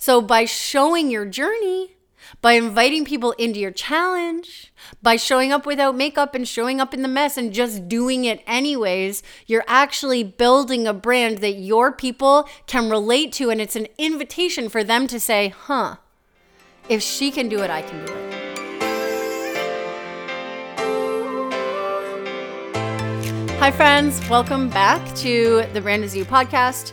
So by showing your journey, by inviting people into your challenge, by showing up without makeup and showing up in the mess and just doing it anyways, you're actually building a brand that your people can relate to. And it's an invitation for them to say, huh, if she can do it, I can do it. Hi, friends. Welcome back to the Brand Is You podcast.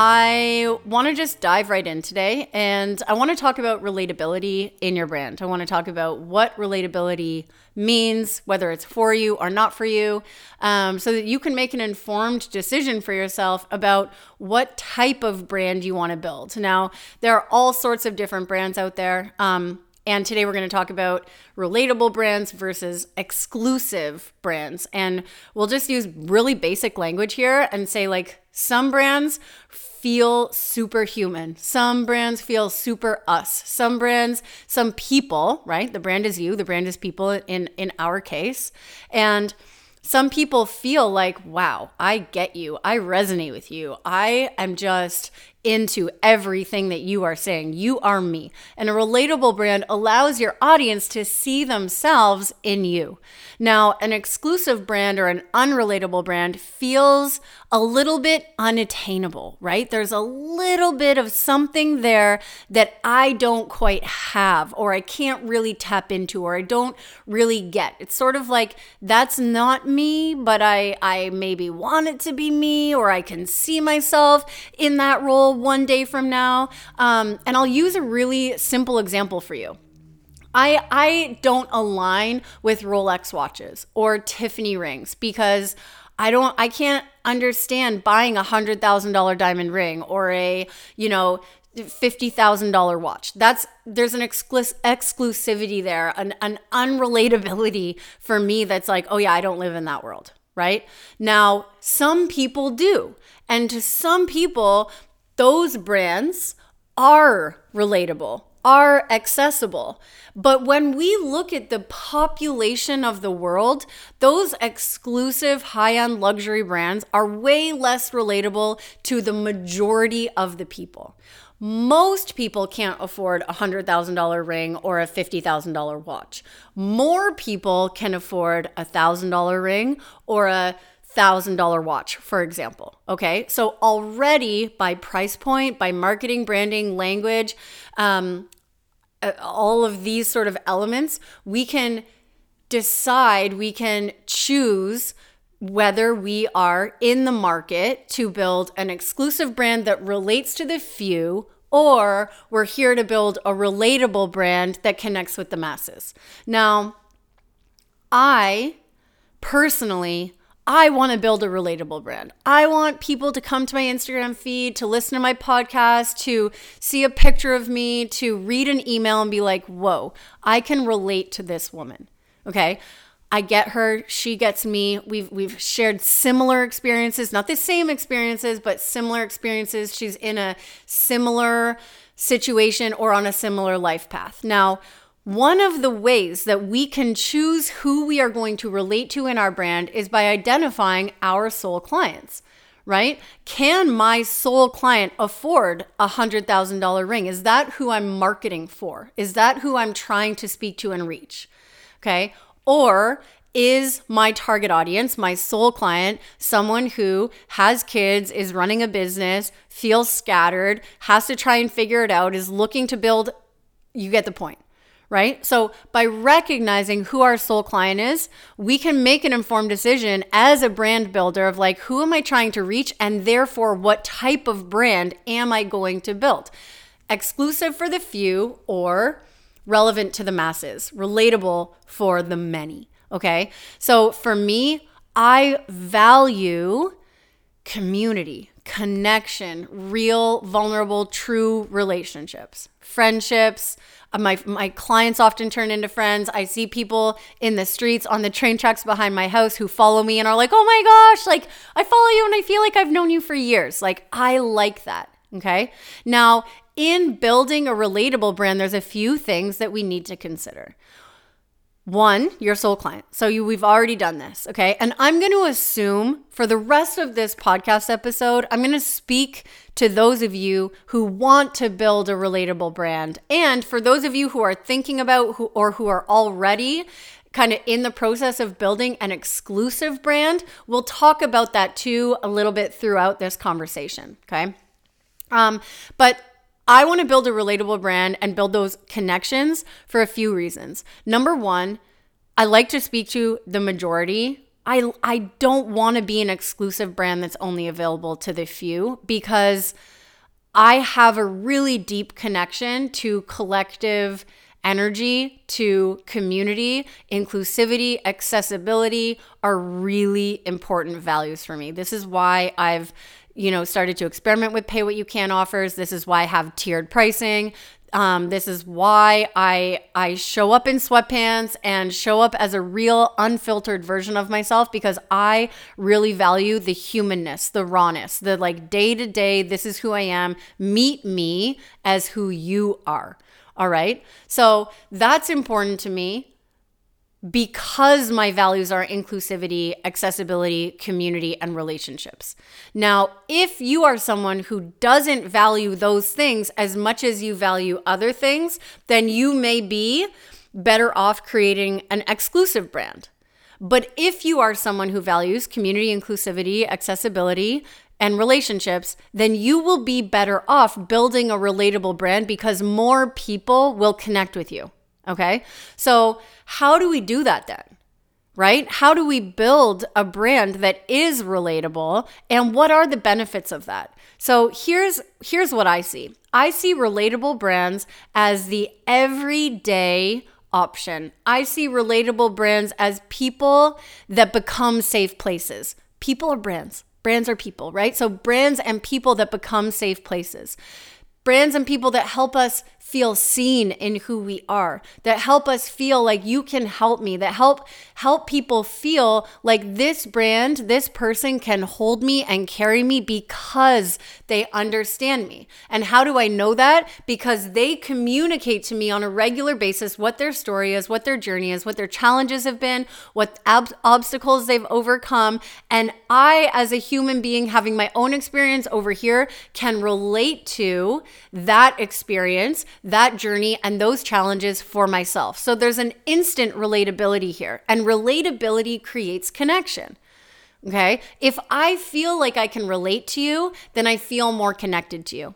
I want to just dive right in today and I want to talk about relatability in your brand. I want to talk about what relatability means, whether it's for you or not for you, um, so that you can make an informed decision for yourself about what type of brand you want to build. Now, there are all sorts of different brands out there. Um, and today we're going to talk about relatable brands versus exclusive brands. And we'll just use really basic language here and say, like, some brands feel superhuman. Some brands feel super us. Some brands, some people, right? The brand is you, the brand is people in in our case. And some people feel like, wow, I get you. I resonate with you. I am just into everything that you are saying. You are me. And a relatable brand allows your audience to see themselves in you. Now, an exclusive brand or an unrelatable brand feels a little bit unattainable, right? There's a little bit of something there that I don't quite have, or I can't really tap into, or I don't really get. It's sort of like that's not me, but I, I maybe want it to be me, or I can see myself in that role one day from now. Um, and I'll use a really simple example for you. I I don't align with Rolex watches or Tiffany rings because I don't I can't understand buying a hundred thousand dollar diamond ring or a you know fifty thousand dollar watch. That's there's an exclus- exclusivity there, an an unrelatability for me. That's like, oh yeah, I don't live in that world, right? Now, some people do, and to some people, those brands are relatable, are accessible. But when we look at the population of the world, those exclusive high end luxury brands are way less relatable to the majority of the people. Most people can't afford a $100,000 ring or a $50,000 watch. More people can afford a $1,000 ring or a $1,000 watch, for example. Okay. So already by price point, by marketing, branding, language, um, uh, all of these sort of elements, we can decide, we can choose whether we are in the market to build an exclusive brand that relates to the few or we're here to build a relatable brand that connects with the masses. Now, I personally I want to build a relatable brand. I want people to come to my Instagram feed, to listen to my podcast, to see a picture of me, to read an email and be like, whoa, I can relate to this woman. Okay. I get her, she gets me. We've we've shared similar experiences, not the same experiences, but similar experiences. She's in a similar situation or on a similar life path. Now, one of the ways that we can choose who we are going to relate to in our brand is by identifying our soul clients, right? Can my soul client afford a $100,000 ring? Is that who I'm marketing for? Is that who I'm trying to speak to and reach? Okay. Or is my target audience, my soul client, someone who has kids, is running a business, feels scattered, has to try and figure it out, is looking to build? You get the point right? So by recognizing who our soul client is, we can make an informed decision as a brand builder of like, who am I trying to reach? And therefore, what type of brand am I going to build? Exclusive for the few or relevant to the masses, relatable for the many. Okay. So for me, I value community, connection, real, vulnerable, true relationships, friendships, uh, my my clients often turn into friends. I see people in the streets on the train tracks behind my house who follow me and are like, "Oh my gosh, like I follow you and I feel like I've known you for years." Like I like that. Okay? Now, in building a relatable brand, there's a few things that we need to consider. One, your soul client. So you, we've already done this, okay? And I'm going to assume for the rest of this podcast episode, I'm going to speak to those of you who want to build a relatable brand. And for those of you who are thinking about who, or who are already kind of in the process of building an exclusive brand, we'll talk about that too a little bit throughout this conversation, okay? Um, but I want to build a relatable brand and build those connections for a few reasons. Number one, I like to speak to the majority. I, I don't want to be an exclusive brand that's only available to the few because I have a really deep connection to collective energy, to community, inclusivity, accessibility are really important values for me. This is why I've you know, started to experiment with pay what you can offers. This is why I have tiered pricing. Um, this is why I I show up in sweatpants and show up as a real unfiltered version of myself because I really value the humanness, the rawness, the like day to day. This is who I am. Meet me as who you are. All right. So that's important to me because my values are inclusivity, accessibility, community, and relationships. Now, if you are someone who doesn't value those things as much as you value other things, then you may be better off creating an exclusive brand. But if you are someone who values community, inclusivity, accessibility, and relationships, then you will be better off building a relatable brand because more people will connect with you. Okay. So, how do we do that then? Right? How do we build a brand that is relatable and what are the benefits of that? So, here's here's what I see. I see relatable brands as the everyday option. I see relatable brands as people that become safe places. People are brands. Brands are people, right? So brands and people that become safe places. Brands and people that help us feel seen in who we are that help us feel like you can help me that help help people feel like this brand this person can hold me and carry me because they understand me. And how do i know that? Because they communicate to me on a regular basis what their story is what their journey is what their challenges have been what ob- obstacles they've overcome. And i as a human being having my own experience over here can relate to that experience that journey and those challenges for myself. So there's an instant relatability here, and relatability creates connection. Okay. If I feel like I can relate to you, then I feel more connected to you.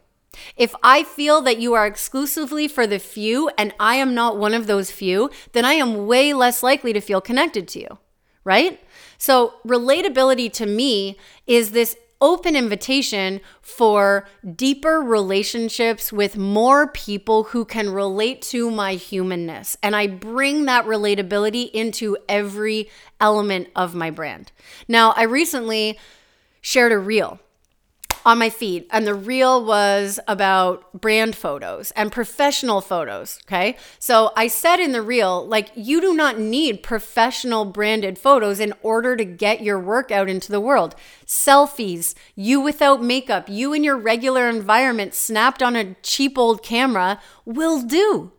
If I feel that you are exclusively for the few and I am not one of those few, then I am way less likely to feel connected to you, right? So, relatability to me is this open invitation for deeper relationships with more people who can relate to my humanness. And I bring that relatability into every element of my brand. Now, I recently shared a reel on my feed, and the reel was about brand photos and professional photos. Okay. So I said in the reel, like, you do not need professional branded photos in order to get your work out into the world. Selfies, you without makeup, you in your regular environment snapped on a cheap old camera will do.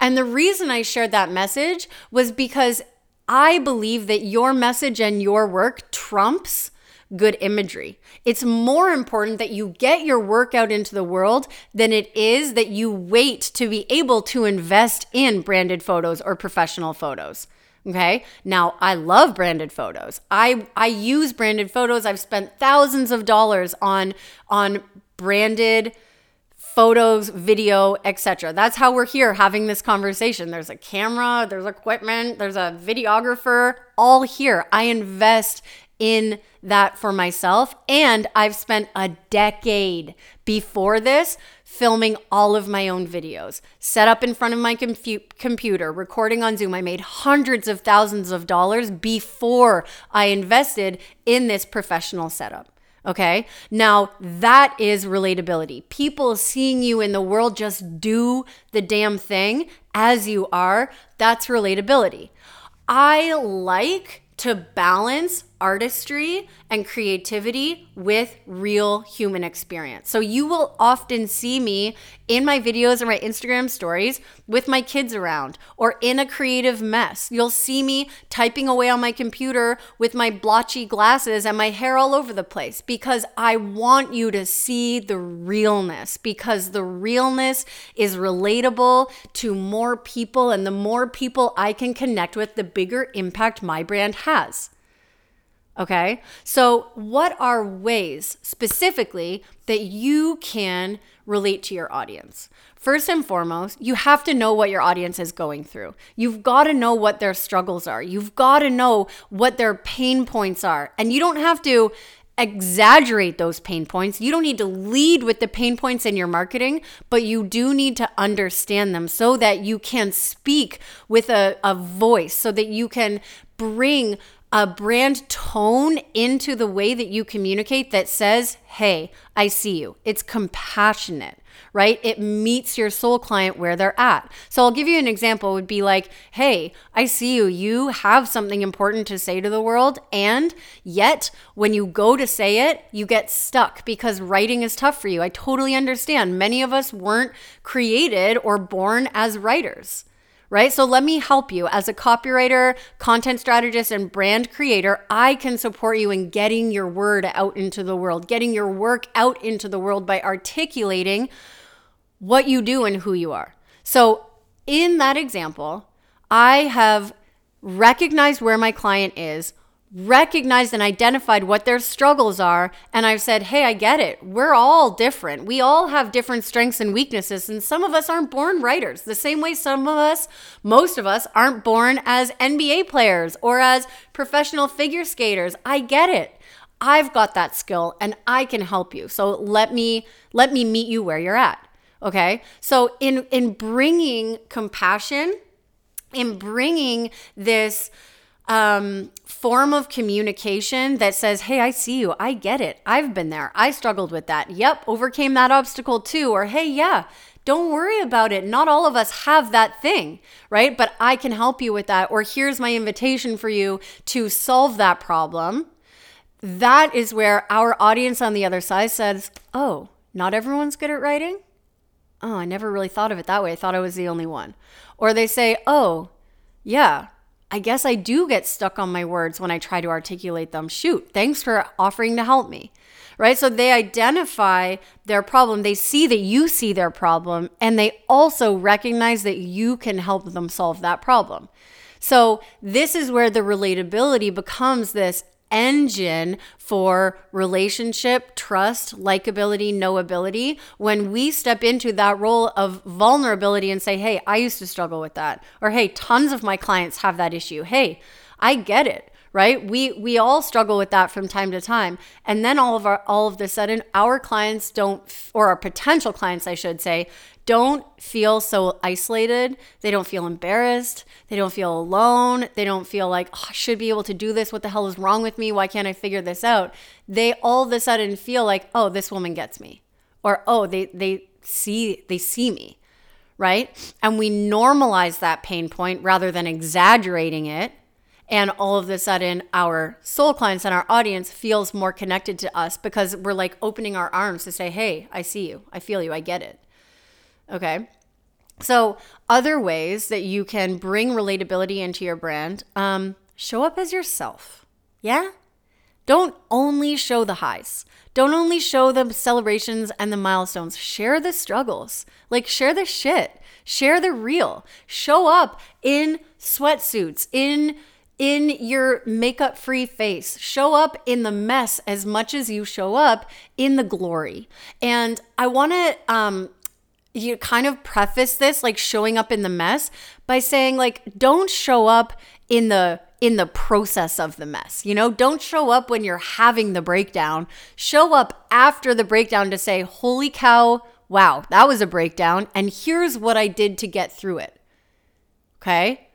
And the reason I shared that message was because I believe that your message and your work trumps good imagery. It's more important that you get your work out into the world than it is that you wait to be able to invest in branded photos or professional photos. Okay. Now I love branded photos. I I use branded photos. I've spent thousands of dollars on on branded photos, video, etc. That's how we're here having this conversation. There's a camera, there's equipment, there's a videographer, all here. I invest in that for myself. And I've spent a decade before this filming all of my own videos, set up in front of my computer, recording on Zoom. I made hundreds of thousands of dollars before I invested in this professional setup. Okay. Now that is relatability. People seeing you in the world just do the damn thing as you are. That's relatability. I like to balance artistry and creativity with real human experience. So you will often see me in my videos or my Instagram stories with my kids around or in a creative mess. You'll see me typing away on my computer with my blotchy glasses and my hair all over the place because I want you to see the realness because the realness is relatable to more people and the more people I can connect with, the bigger impact my brand has. Okay. So, what are ways specifically that you can relate to your audience? First and foremost, you have to know what your audience is going through. You've got to know what their struggles are. You've got to know what their pain points are. And you don't have to exaggerate those pain points. You don't need to lead with the pain points in your marketing, but you do need to understand them so that you can speak with a, a voice, so that you can bring a brand tone into the way that you communicate that says, Hey, I see you. It's compassionate, right? It meets your soul client where they're at. So I'll give you an example it would be like, Hey, I see you. You have something important to say to the world. And yet, when you go to say it, you get stuck because writing is tough for you. I totally understand. Many of us weren't created or born as writers right? So let me help you as a copywriter, content strategist, and brand creator. I can support you in getting your word out into the world, getting your work out into the world by articulating what you do and who you are. So in that example, I have recognized where my client is recognized and identified what their struggles are. And I've said, hey, I get it. We're all different. We all have different strengths and weaknesses. And some of us aren't born writers, the same way some of us, most of us, aren't born as NBA players or as professional figure skaters. I get it. I've got that skill and I can help you. So let me let me meet you where you're at. Okay? So in in bringing compassion, in bringing this um, form of communication that says, Hey, I see you. I get it. I've been there. I struggled with that. Yep, overcame that obstacle too. Or, Hey, yeah, don't worry about it. Not all of us have that thing, right? But I can help you with that. Or here's my invitation for you to solve that problem. That is where our audience on the other side says, Oh, not everyone's good at writing? Oh, I never really thought of it that way. I thought I was the only one. Or they say, Oh, yeah, I guess I do get stuck on my words when I try to articulate them. Shoot, thanks for offering to help me. Right? So they identify their problem. They see that you see their problem, and they also recognize that you can help them solve that problem. So, this is where the relatability becomes this engine for relationship, trust, likability, knowability. When we step into that role of vulnerability and say, hey, I used to struggle with that, or hey, tons of my clients have that issue. Hey, I get it right we we all struggle with that from time to time and then all of our all of the sudden our clients don't or our potential clients i should say don't feel so isolated. They don't feel embarrassed. They don't feel alone. They don't feel like oh, i should be able to do this. What the hell is wrong with me? Why can't i figure this out? They all of a sudden feel like oh this woman gets me. Or oh they they see they see me. Right? And we normalize that pain point rather than exaggerating it. And all of a sudden our soul clients and our audience feels more connected to us because we're like opening our arms to say hey i see you. I feel you. I get it okay. So other ways that you can bring relatability into your brand um, show up as yourself. Yeah? Don't only show the highs. Don't only show the celebrations and the milestones. Share the struggles. Like share the shit. Share the real. Show up in sweatsuits in in your makeup free face. Show up in the mess as much as you show up in the glory. And I want to um you kind of preface this like showing up in the mess by saying like don't show up in the in the process of the mess. You know, don't show up when you're having the breakdown. Show up after the breakdown to say, "Holy cow, wow, that was a breakdown and here's what I did to get through it." Okay?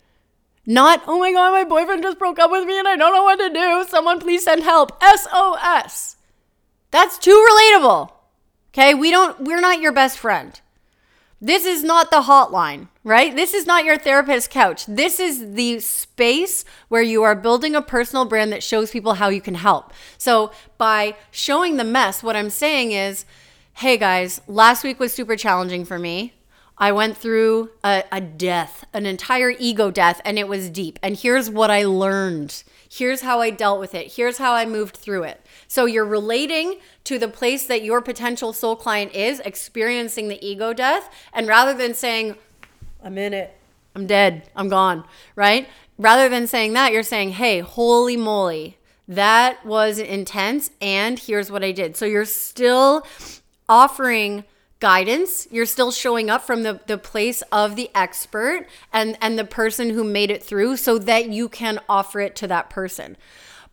Not, oh my God, my boyfriend just broke up with me and I don't know what to do. Someone please send help. SOS. That's too relatable. Okay. We don't, we're not your best friend. This is not the hotline, right? This is not your therapist's couch. This is the space where you are building a personal brand that shows people how you can help. So, by showing the mess, what I'm saying is, hey guys, last week was super challenging for me. I went through a, a, death, an entire ego death, and it was deep. And here's what I learned. Here's how I dealt with it. Here's how I moved through it. So you're relating to the place that your potential soul client is experiencing the ego death. And rather than saying, I'm in it, I'm dead, I'm gone, right? Rather than saying that, you're saying, hey, holy moly, that was intense. And here's what I did. So you're still offering guidance you're still showing up from the, the place of the expert and and the person who made it through so that you can offer it to that person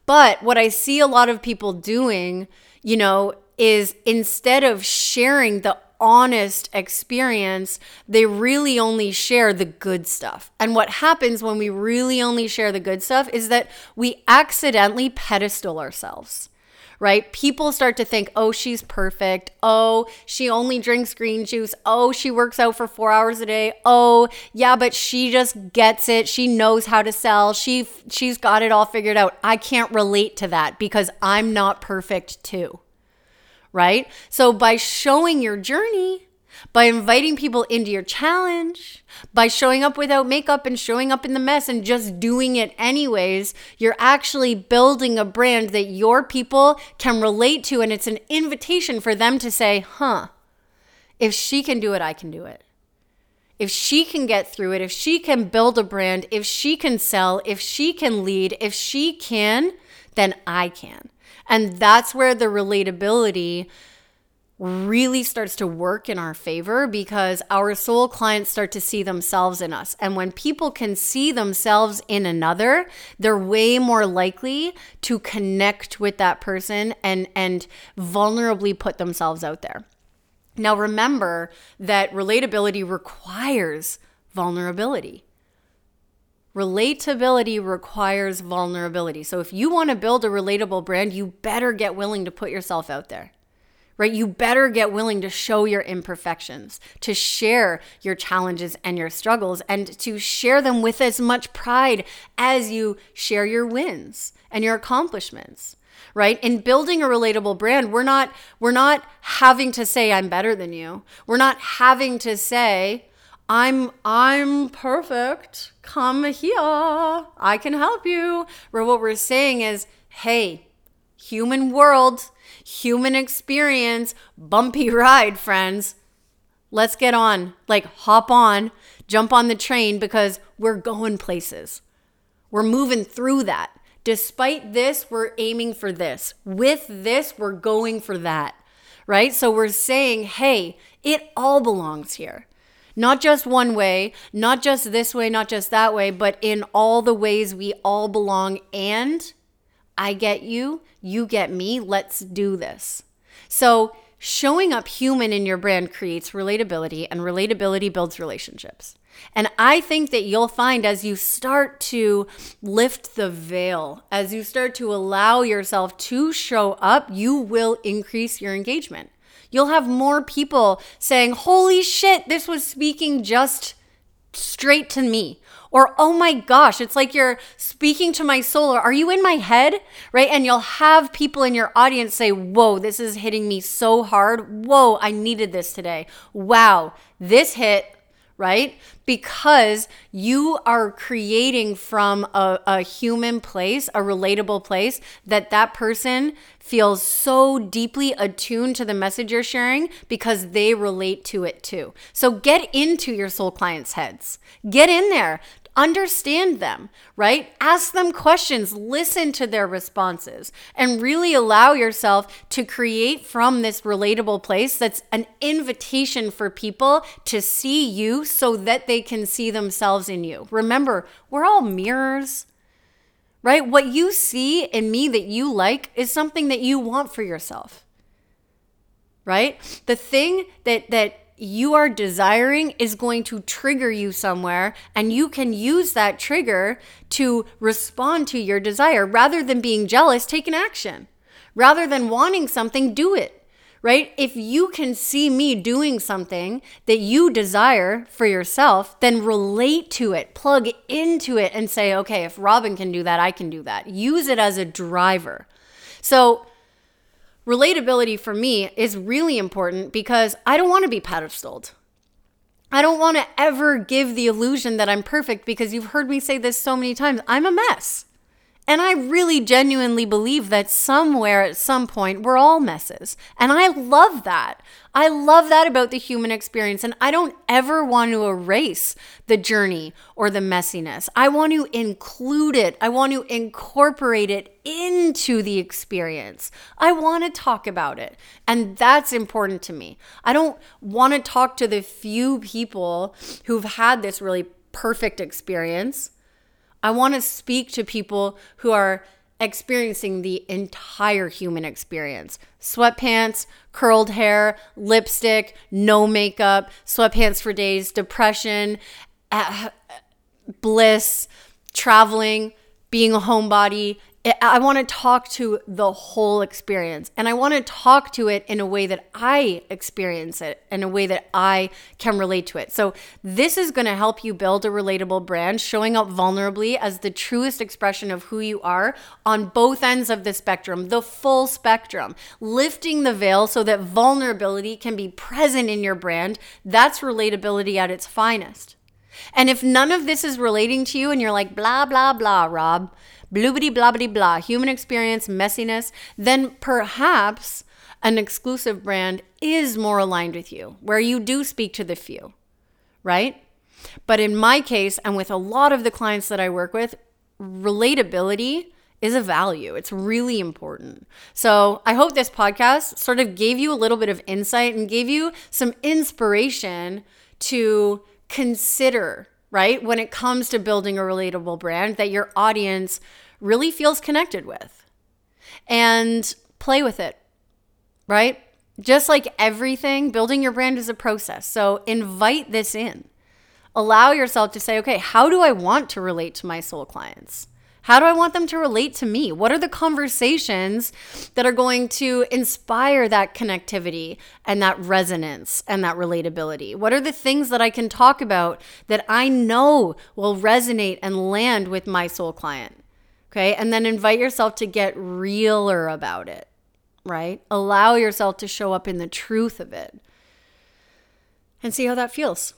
but what I see a lot of people doing, you know, is instead of sharing the honest experience, they really only share the good stuff. And what happens when we really only share the good stuff is that we accidentally pedestal ourselves right? People start to think, oh, she's perfect. Oh, she only drinks green juice. Oh, she works out for four hours a day. Oh, yeah, but she just gets it. She knows how to sell. She she's got it all figured out. I can't relate to that because I'm not perfect too. Right? So by showing your journey, by inviting people into your challenge, by showing up without makeup and showing up in the mess and just doing it anyways, you're actually building a brand that your people can relate to. And it's an invitation for them to say, huh, if she can do it, I can do it. If she can get through it, if she can build a brand, if she can sell, if she can lead, if she can, then I can. And that's where the relatability really starts to work in our favor because our soul clients start to see themselves in us. And when people can see themselves in another, they're way more likely to connect with that person and and vulnerably put themselves out there. Now remember that relatability requires vulnerability. Relatability requires vulnerability. So if you want to build a relatable brand, you better get willing to put yourself out there right? You better get willing to show your imperfections, to share your challenges and your struggles, and to share them with as much pride as you share your wins and your accomplishments right? In building a relatable brand we're not we're not having to say i'm better than you. We're not having to say i'm i'm perfect. Come here. I can help you. Or what we're saying is hey human world human experience, bumpy ride, friends. Let's get on, like hop on, jump on the train because we're going places. We're moving through that. Despite this, we're aiming for this. With this, we're going for that, right? So we're saying, hey, it all belongs here. Not just one way, not just this way, not just that way, but in all the ways we all belong and I get you, you get me, let's do this. So, showing up human in your brand creates relatability, and relatability builds relationships. And I think that you'll find as you start to lift the veil, as you start to allow yourself to show up, you will increase your engagement. You'll have more people saying, Holy shit, this was speaking just straight to me. Or, oh my gosh, it's like you're speaking to my soul. Or, are you in my head? Right? And you'll have people in your audience say, Whoa, this is hitting me so hard. Whoa, I needed this today. Wow, this hit right? Because you are creating from a, a, human place, a relatable place, that that person feels so deeply attuned to the message you're sharing because they relate to it too. So get into your soul clients' heads. Get in there understand them, right? Ask them questions, listen to their responses, and really allow yourself to create from this relatable place that's an invitation for people to see you so that they can see themselves in you. Remember, we're all mirrors. Right? What you see in me that you like is something that you want for yourself. Right? The thing that that you are desiring is going to trigger you somewhere, and you can use that trigger to respond to your desire. Rather than being jealous, take an action. Rather than wanting something, do it. right? If you can see me doing something that you desire for yourself, then relate to it, plug into it, and say, okay, if Robyn can do that, I can do that. Use it as a driver. So, relatability for me is really important because I don't want to be pedestaled. I don't want to ever give the illusion that I'm perfect because you've heard me say this so many times. I'm a mess. And I really genuinely believe that somewhere at some point we're all messes. And I love that. I love that about the human experience. And I don't ever want to erase the journey or the messiness. I want to include it, I want to incorporate it into the experience. I want to talk about it. And that's important to me. I don't want to talk to the few people who've had this really perfect experience. I want to speak to people who are experiencing the entire human experience. Sweatpants, curled hair, lipstick, no makeup, sweatpants for days, depression, uh, bliss, traveling, being a homebody, I want to talk to the whole experience and I want to talk to it in a way that I experience it, in a way that I can relate to it. So, this is going to help you build a relatable brand, showing up vulnerably as the truest expression of who you are on both ends of the spectrum, the full spectrum, lifting the veil so that vulnerability can be present in your brand. That's relatability at its finest. And if none of this is relating to you and you're like, blah, blah, blah, Rob, bloobity blobbity blah, human experience, messiness, then perhaps an exclusive brand is more aligned with you, where you do speak to the few, right? But in my case, and with a lot of the clients that I work with, relatability is a value. It's really important. So I hope this podcast sort of gave you a little bit of insight and gave you some inspiration to consider right? When it comes to building a relatable brand that your audience really feels connected with. And play with it, right? Just like everything, building your brand is a process. So invite this in. Allow yourself to say, okay, how do I want to relate to my soul clients? How do I want them to relate to me? What are the conversations that are going to inspire that connectivity and that resonance and that relatability? What are the things that I can talk about that I know will resonate and land with my soul client? Okay. And then invite yourself to get realer about it, right? Allow yourself to show up in the truth of it and see how that feels.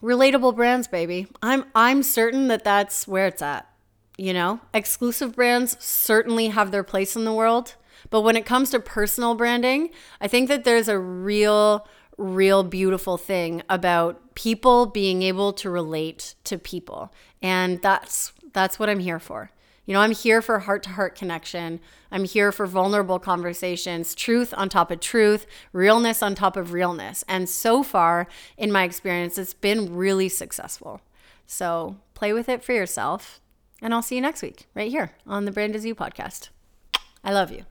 Relatable brands, baby. I'm I'm certain that that's where it's at. You know, exclusive brands certainly have their place in the world. But when it comes to personal branding, I think that there's a real, real beautiful thing about people being able to relate to people. And that's that's what I'm here for. You know, I'm here for heart to heart connection. I'm here for vulnerable conversations, truth on top of truth, realness on top of realness. And so far, in my experience, it's been really successful. So play with it for yourself. And I'll see you next week right here on the Brand Is You podcast. I love you.